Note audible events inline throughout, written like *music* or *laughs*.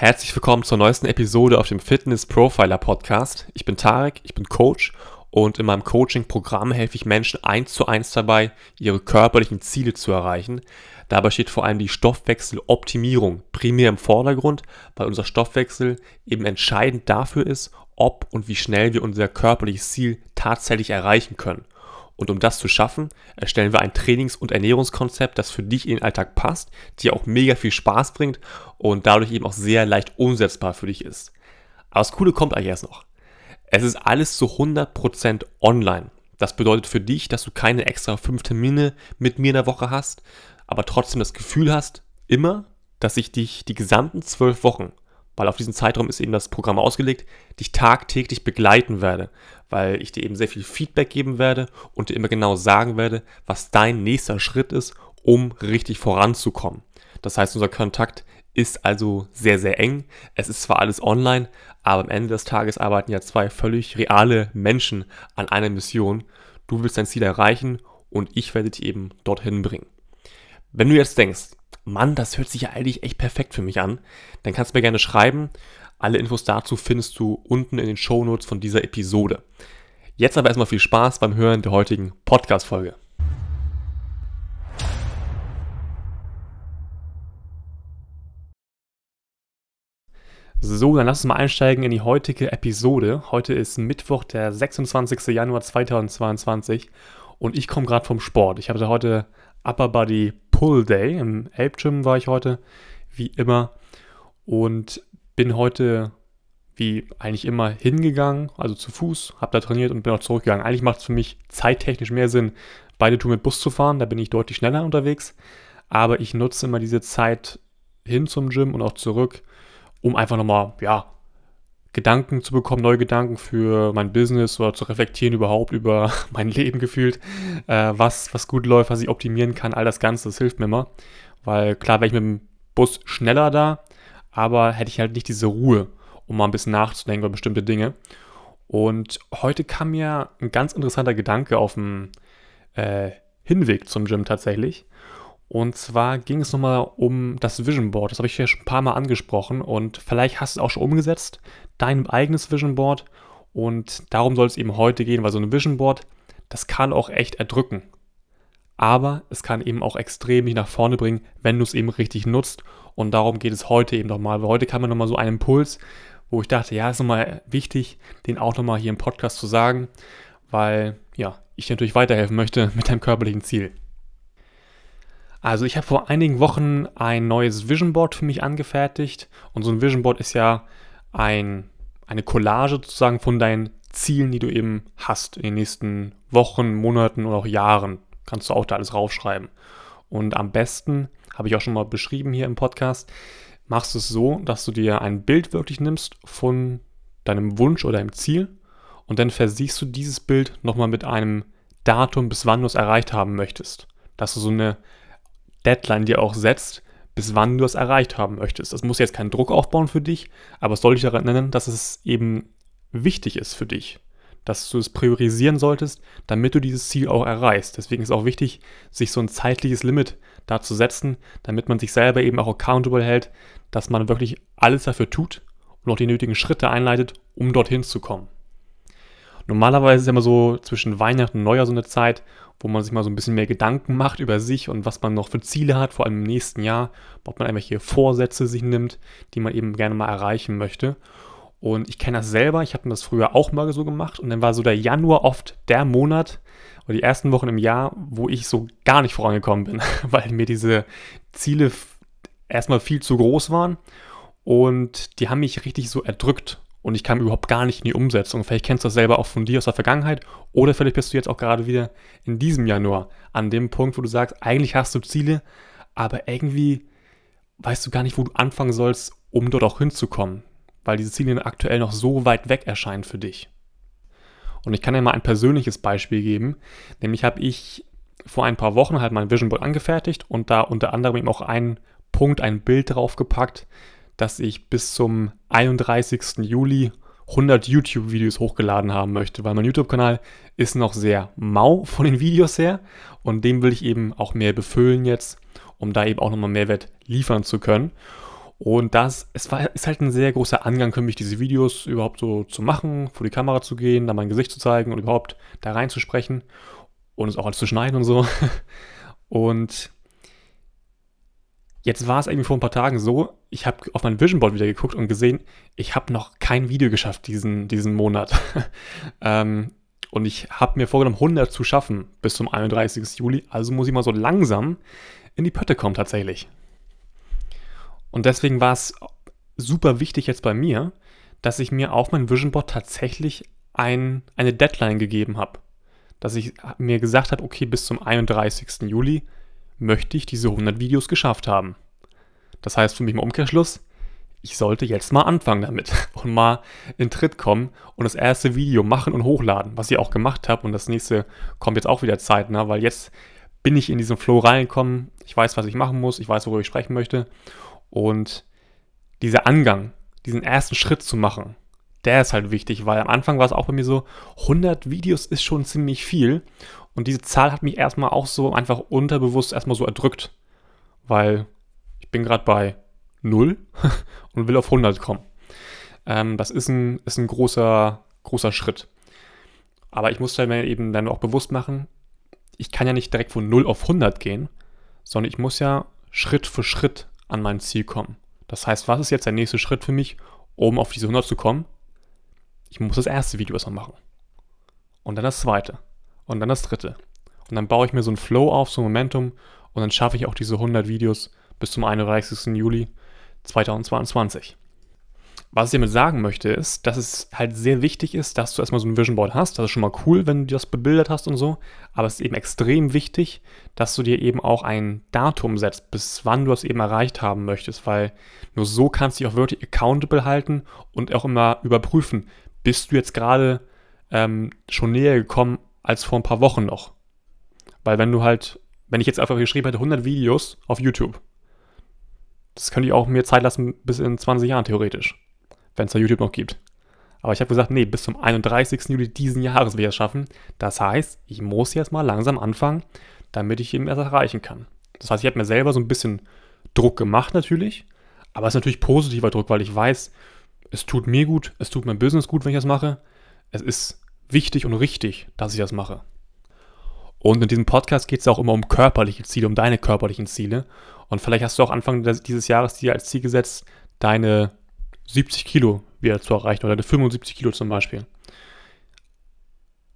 Herzlich willkommen zur neuesten Episode auf dem Fitness Profiler Podcast. Ich bin Tarek, ich bin Coach und in meinem Coaching-Programm helfe ich Menschen eins zu eins dabei, ihre körperlichen Ziele zu erreichen. Dabei steht vor allem die Stoffwechseloptimierung primär im Vordergrund, weil unser Stoffwechsel eben entscheidend dafür ist, ob und wie schnell wir unser körperliches Ziel tatsächlich erreichen können. Und um das zu schaffen, erstellen wir ein Trainings- und Ernährungskonzept, das für dich in den Alltag passt, dir auch mega viel Spaß bringt und dadurch eben auch sehr leicht umsetzbar für dich ist. Aber das Coole kommt eigentlich erst noch. Es ist alles zu 100% online. Das bedeutet für dich, dass du keine extra fünf Termine mit mir in der Woche hast, aber trotzdem das Gefühl hast, immer, dass ich dich die gesamten zwölf Wochen weil auf diesen Zeitraum ist eben das Programm ausgelegt, dich tagtäglich begleiten werde, weil ich dir eben sehr viel Feedback geben werde und dir immer genau sagen werde, was dein nächster Schritt ist, um richtig voranzukommen. Das heißt, unser Kontakt ist also sehr, sehr eng. Es ist zwar alles online, aber am Ende des Tages arbeiten ja zwei völlig reale Menschen an einer Mission. Du willst dein Ziel erreichen und ich werde dich eben dorthin bringen. Wenn du jetzt denkst, Mann, das hört sich ja eigentlich echt perfekt für mich an, dann kannst du mir gerne schreiben. Alle Infos dazu findest du unten in den Show Notes von dieser Episode. Jetzt aber erstmal viel Spaß beim Hören der heutigen Podcast-Folge. So, dann lass uns mal einsteigen in die heutige Episode. Heute ist Mittwoch, der 26. Januar 2022 und ich komme gerade vom Sport. Ich hatte heute Upper Body Pull Day. Im Elbgym war ich heute, wie immer. Und bin heute, wie eigentlich immer, hingegangen, also zu Fuß, habe da trainiert und bin auch zurückgegangen. Eigentlich macht es für mich zeittechnisch mehr Sinn, beide Touren mit Bus zu fahren. Da bin ich deutlich schneller unterwegs. Aber ich nutze immer diese Zeit hin zum Gym und auch zurück, um einfach nochmal, ja, Gedanken zu bekommen, neue Gedanken für mein Business oder zu reflektieren überhaupt über *laughs* mein Leben gefühlt, äh, was, was gut läuft, was ich optimieren kann, all das Ganze, das hilft mir immer. Weil klar wäre ich mit dem Bus schneller da, aber hätte ich halt nicht diese Ruhe, um mal ein bisschen nachzudenken über bestimmte Dinge. Und heute kam mir ein ganz interessanter Gedanke auf dem äh, Hinweg zum Gym tatsächlich. Und zwar ging es nochmal um das Vision Board. Das habe ich ja schon ein paar Mal angesprochen und vielleicht hast du es auch schon umgesetzt, dein eigenes Vision Board. Und darum soll es eben heute gehen, weil so ein Vision Board, das kann auch echt erdrücken. Aber es kann eben auch extrem dich nach vorne bringen, wenn du es eben richtig nutzt. Und darum geht es heute eben nochmal. Weil heute kam mir nochmal so ein Impuls, wo ich dachte, ja, ist nochmal wichtig, den auch nochmal hier im Podcast zu sagen, weil ja, ich dir natürlich weiterhelfen möchte mit deinem körperlichen Ziel. Also ich habe vor einigen Wochen ein neues Vision Board für mich angefertigt und so ein Vision Board ist ja ein, eine Collage sozusagen von deinen Zielen, die du eben hast in den nächsten Wochen, Monaten oder auch Jahren. Kannst du auch da alles raufschreiben. Und am besten, habe ich auch schon mal beschrieben hier im Podcast, machst du es so, dass du dir ein Bild wirklich nimmst von deinem Wunsch oder deinem Ziel und dann versiehst du dieses Bild nochmal mit einem Datum, bis wann du es erreicht haben möchtest. Dass du so eine Deadline dir auch setzt, bis wann du es erreicht haben möchtest. Das muss jetzt keinen Druck aufbauen für dich, aber es soll dich daran erinnern, dass es eben wichtig ist für dich, dass du es priorisieren solltest, damit du dieses Ziel auch erreichst. Deswegen ist auch wichtig, sich so ein zeitliches Limit da zu setzen, damit man sich selber eben auch accountable hält, dass man wirklich alles dafür tut und auch die nötigen Schritte einleitet, um dorthin zu kommen. Normalerweise ist immer so zwischen Weihnachten und Neujahr so eine Zeit, wo man sich mal so ein bisschen mehr Gedanken macht über sich und was man noch für Ziele hat, vor allem im nächsten Jahr, ob man irgendwelche Vorsätze sich nimmt, die man eben gerne mal erreichen möchte. Und ich kenne das selber, ich habe das früher auch mal so gemacht und dann war so der Januar oft der Monat oder die ersten Wochen im Jahr, wo ich so gar nicht vorangekommen bin, *laughs* weil mir diese Ziele erstmal viel zu groß waren und die haben mich richtig so erdrückt und ich kam überhaupt gar nicht in die Umsetzung. Vielleicht kennst du das selber auch von dir aus der Vergangenheit oder vielleicht bist du jetzt auch gerade wieder in diesem Januar an dem Punkt, wo du sagst, eigentlich hast du Ziele, aber irgendwie weißt du gar nicht, wo du anfangen sollst, um dort auch hinzukommen, weil diese Ziele aktuell noch so weit weg erscheinen für dich. Und ich kann dir mal ein persönliches Beispiel geben, nämlich habe ich vor ein paar Wochen halt mein Vision Board angefertigt und da unter anderem eben auch einen Punkt, ein Bild draufgepackt, dass ich bis zum 31. Juli 100 YouTube-Videos hochgeladen haben möchte, weil mein YouTube-Kanal ist noch sehr mau von den Videos her und dem will ich eben auch mehr befüllen jetzt, um da eben auch nochmal Mehrwert liefern zu können. Und das es war, ist halt ein sehr großer Angang für mich, diese Videos überhaupt so zu machen, vor die Kamera zu gehen, da mein Gesicht zu zeigen und überhaupt da reinzusprechen und es auch alles zu schneiden und so. *laughs* Und jetzt war es irgendwie vor ein paar Tagen so, ich habe auf mein Vision Board wieder geguckt und gesehen, ich habe noch kein Video geschafft diesen, diesen Monat. *laughs* ähm, und ich habe mir vorgenommen, 100 zu schaffen bis zum 31. Juli. Also muss ich mal so langsam in die Pötte kommen tatsächlich. Und deswegen war es super wichtig jetzt bei mir, dass ich mir auf mein Vision Board tatsächlich ein, eine Deadline gegeben habe. Dass ich mir gesagt habe, okay, bis zum 31. Juli möchte ich diese 100 Videos geschafft haben. Das heißt für mich im Umkehrschluss, ich sollte jetzt mal anfangen damit *laughs* und mal in Tritt kommen und das erste Video machen und hochladen, was ich auch gemacht habe. Und das nächste kommt jetzt auch wieder zeitnah, weil jetzt bin ich in diesen Flow reingekommen. Ich weiß, was ich machen muss, ich weiß, worüber ich sprechen möchte. Und dieser Angang, diesen ersten Schritt zu machen, der ist halt wichtig, weil am Anfang war es auch bei mir so, 100 Videos ist schon ziemlich viel. Und diese Zahl hat mich erstmal auch so einfach unterbewusst erstmal so erdrückt, weil ich bin gerade bei 0 *laughs* und will auf 100 kommen. Ähm, das ist ein, ist ein großer, großer Schritt. Aber ich muss mir eben dann auch bewusst machen, ich kann ja nicht direkt von 0 auf 100 gehen, sondern ich muss ja Schritt für Schritt an mein Ziel kommen. Das heißt, was ist jetzt der nächste Schritt für mich, um auf diese 100 zu kommen? Ich muss das erste Video erstmal machen. Und dann das zweite. Und dann das dritte. Und dann baue ich mir so ein Flow auf, so ein Momentum. Und dann schaffe ich auch diese 100 Videos bis zum 31. Juli 2022. Was ich damit sagen möchte, ist, dass es halt sehr wichtig ist, dass du erstmal so ein Vision Board hast. Das ist schon mal cool, wenn du das bebildert hast und so. Aber es ist eben extrem wichtig, dass du dir eben auch ein Datum setzt, bis wann du das eben erreicht haben möchtest, weil nur so kannst du dich auch wirklich accountable halten und auch immer überprüfen, bist du jetzt gerade ähm, schon näher gekommen als vor ein paar Wochen noch. Weil wenn du halt, wenn ich jetzt einfach geschrieben hätte, 100 Videos auf YouTube, das könnte ich auch mir Zeit lassen bis in 20 Jahren theoretisch, wenn es da YouTube noch gibt. Aber ich habe gesagt, nee, bis zum 31. Juli diesen Jahres will ich es schaffen. Das heißt, ich muss jetzt mal langsam anfangen, damit ich eben erst erreichen kann. Das heißt, ich habe mir selber so ein bisschen Druck gemacht natürlich, aber es ist natürlich positiver Druck, weil ich weiß, es tut mir gut, es tut meinem Business gut, wenn ich das mache. Es ist wichtig und richtig, dass ich das mache. Und in diesem Podcast geht es auch immer um körperliche Ziele, um deine körperlichen Ziele. Und vielleicht hast du auch Anfang dieses Jahres dir als Ziel gesetzt, deine 70 Kilo wieder zu erreichen oder deine 75 Kilo zum Beispiel.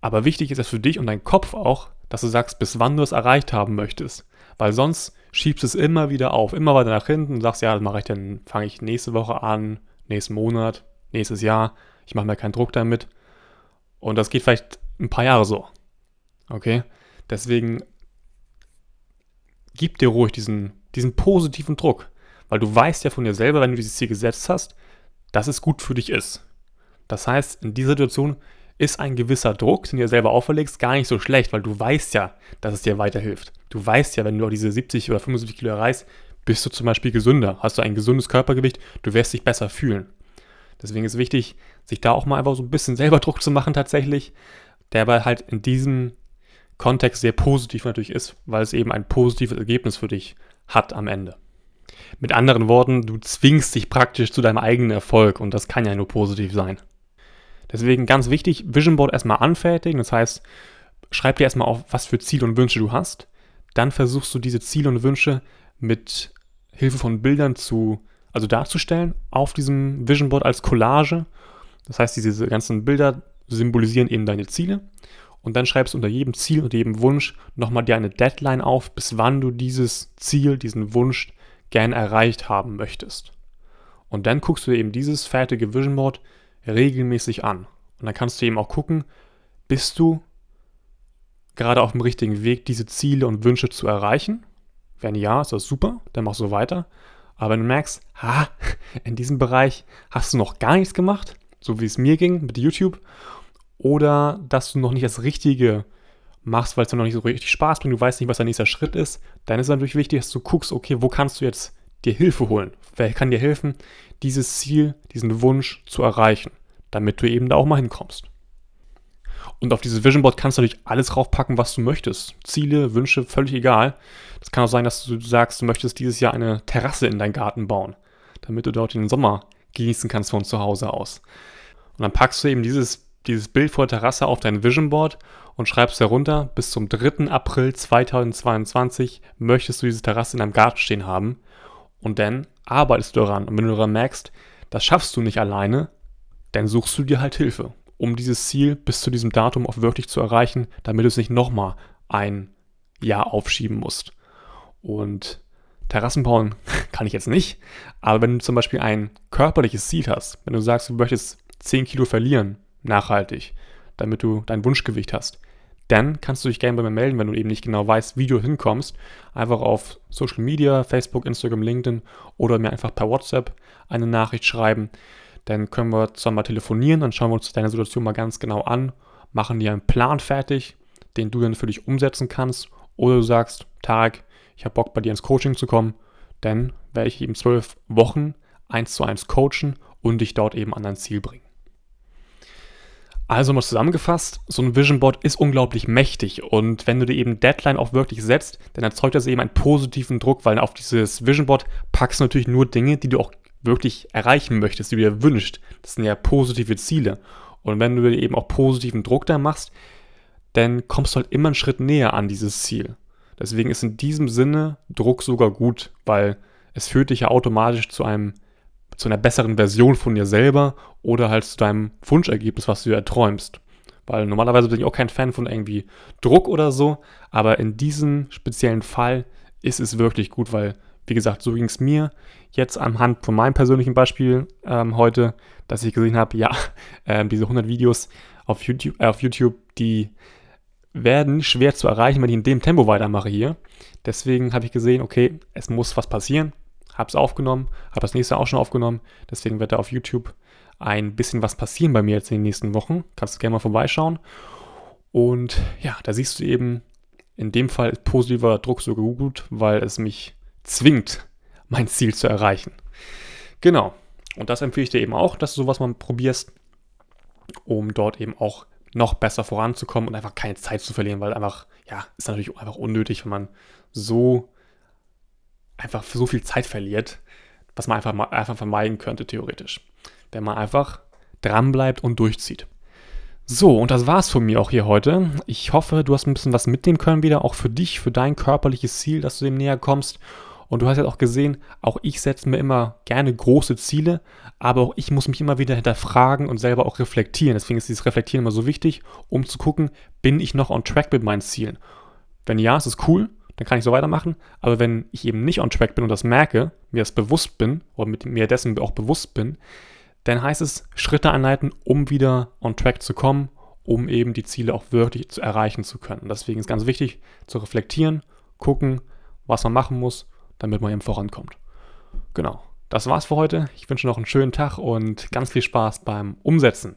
Aber wichtig ist es für dich und deinen Kopf auch, dass du sagst, bis wann du es erreicht haben möchtest. Weil sonst schiebst du es immer wieder auf, immer weiter nach hinten und sagst, ja, das mache ich dann, fange ich nächste Woche an, nächsten Monat, nächstes Jahr. Ich mache mir keinen Druck damit. Und das geht vielleicht ein paar Jahre so. Okay? Deswegen gib dir ruhig diesen, diesen positiven Druck. Weil du weißt ja von dir selber, wenn du dieses Ziel gesetzt hast, dass es gut für dich ist. Das heißt, in dieser Situation ist ein gewisser Druck, den du dir selber auferlegst, gar nicht so schlecht, weil du weißt ja, dass es dir weiterhilft. Du weißt ja, wenn du auch diese 70 oder 75 Kilo erreichst, bist du zum Beispiel gesünder, hast du ein gesundes Körpergewicht, du wirst dich besser fühlen. Deswegen ist wichtig, sich da auch mal einfach so ein bisschen selber Druck zu machen tatsächlich, der aber halt in diesem Kontext sehr positiv natürlich ist, weil es eben ein positives Ergebnis für dich hat am Ende. Mit anderen Worten, du zwingst dich praktisch zu deinem eigenen Erfolg und das kann ja nur positiv sein. Deswegen ganz wichtig, Vision Board erstmal anfertigen, das heißt, schreib dir erstmal auf, was für Ziele und Wünsche du hast. Dann versuchst du diese Ziele und Wünsche mit Hilfe von Bildern zu, also darzustellen auf diesem Vision Board als Collage. Das heißt, diese ganzen Bilder symbolisieren eben deine Ziele. Und dann schreibst du unter jedem Ziel und jedem Wunsch nochmal dir eine Deadline auf, bis wann du dieses Ziel, diesen Wunsch gern erreicht haben möchtest. Und dann guckst du dir eben dieses fertige Vision Board regelmäßig an. Und dann kannst du eben auch gucken, bist du gerade auf dem richtigen Weg, diese Ziele und Wünsche zu erreichen? Wenn ja, ist das super, dann mach so weiter. Aber wenn du merkst, ha, *laughs* in diesem Bereich hast du noch gar nichts gemacht, so wie es mir ging mit YouTube, oder dass du noch nicht das Richtige machst, weil es dir noch nicht so richtig Spaß bringt, du weißt nicht, was dein nächster Schritt ist, dann ist es natürlich wichtig, dass du guckst, okay, wo kannst du jetzt dir Hilfe holen? Wer kann dir helfen, dieses Ziel, diesen Wunsch zu erreichen, damit du eben da auch mal hinkommst? Und auf dieses Vision Board kannst du natürlich alles draufpacken, was du möchtest. Ziele, Wünsche, völlig egal. Das kann auch sein, dass du sagst, du möchtest dieses Jahr eine Terrasse in deinen Garten bauen. damit du dort den Sommer genießen kannst von zu Hause aus. Und dann packst du eben dieses, dieses Bild vor der Terrasse auf dein Vision Board und schreibst herunter, bis zum 3. April 2022 möchtest du diese Terrasse in deinem Garten stehen haben. Und dann arbeitest du daran. Und wenn du daran merkst, das schaffst du nicht alleine, dann suchst du dir halt Hilfe, um dieses Ziel bis zu diesem Datum auch wirklich zu erreichen, damit du es nicht nochmal ein Jahr aufschieben musst. Und Terrassen bauen *laughs* kann ich jetzt nicht, aber wenn du zum Beispiel ein körperliches Ziel hast, wenn du sagst, du möchtest 10 Kilo verlieren, nachhaltig, damit du dein Wunschgewicht hast, dann kannst du dich gerne bei mir melden, wenn du eben nicht genau weißt, wie du hinkommst. Einfach auf Social Media, Facebook, Instagram, LinkedIn oder mir einfach per WhatsApp eine Nachricht schreiben. Dann können wir zusammen mal telefonieren, dann schauen wir uns deine Situation mal ganz genau an, machen dir einen Plan fertig, den du dann für dich umsetzen kannst. Oder du sagst, Tag, ich habe Bock bei dir ins Coaching zu kommen, dann werde ich eben zwölf Wochen eins zu eins coachen und dich dort eben an dein Ziel bringen. Also mal zusammengefasst, so ein Vision Board ist unglaublich mächtig und wenn du dir eben Deadline auch wirklich setzt, dann erzeugt das eben einen positiven Druck, weil auf dieses Vision Board packst du natürlich nur Dinge, die du auch wirklich erreichen möchtest, die du dir wünschst. Das sind ja positive Ziele. Und wenn du dir eben auch positiven Druck da machst, dann kommst du halt immer einen Schritt näher an dieses Ziel. Deswegen ist in diesem Sinne Druck sogar gut, weil es führt dich ja automatisch zu einem zu einer besseren Version von dir selber oder halt zu deinem Wunschergebnis, was du dir erträumst. Weil normalerweise bin ich auch kein Fan von irgendwie Druck oder so, aber in diesem speziellen Fall ist es wirklich gut, weil, wie gesagt, so ging es mir jetzt anhand von meinem persönlichen Beispiel ähm, heute, dass ich gesehen habe, ja, *laughs* äh, diese 100 Videos auf YouTube, äh, auf YouTube, die werden schwer zu erreichen, wenn ich in dem Tempo weitermache hier. Deswegen habe ich gesehen, okay, es muss was passieren habe es aufgenommen, habe das nächste auch schon aufgenommen. Deswegen wird da auf YouTube ein bisschen was passieren bei mir jetzt in den nächsten Wochen. Kannst du gerne mal vorbeischauen. Und ja, da siehst du eben, in dem Fall ist positiver Druck so gut, weil es mich zwingt, mein Ziel zu erreichen. Genau. Und das empfehle ich dir eben auch, dass du sowas mal probierst, um dort eben auch noch besser voranzukommen und einfach keine Zeit zu verlieren, weil einfach, ja, ist natürlich einfach unnötig, wenn man so einfach so viel Zeit verliert, was man einfach, einfach vermeiden könnte, theoretisch. Wenn man einfach dranbleibt und durchzieht. So, und das war's von mir auch hier heute. Ich hoffe, du hast ein bisschen was mitnehmen können wieder, auch für dich, für dein körperliches Ziel, dass du dem näher kommst. Und du hast jetzt auch gesehen, auch ich setze mir immer gerne große Ziele, aber auch ich muss mich immer wieder hinterfragen und selber auch reflektieren. Deswegen ist dieses Reflektieren immer so wichtig, um zu gucken, bin ich noch on track mit meinen Zielen? Wenn ja, ist es cool dann kann ich so weitermachen. Aber wenn ich eben nicht on track bin und das merke, mir das bewusst bin oder mit mir dessen auch bewusst bin, dann heißt es Schritte einleiten, um wieder on track zu kommen, um eben die Ziele auch wirklich zu erreichen zu können. Deswegen ist ganz wichtig zu reflektieren, gucken, was man machen muss, damit man eben vorankommt. Genau. Das war's für heute. Ich wünsche noch einen schönen Tag und ganz viel Spaß beim Umsetzen.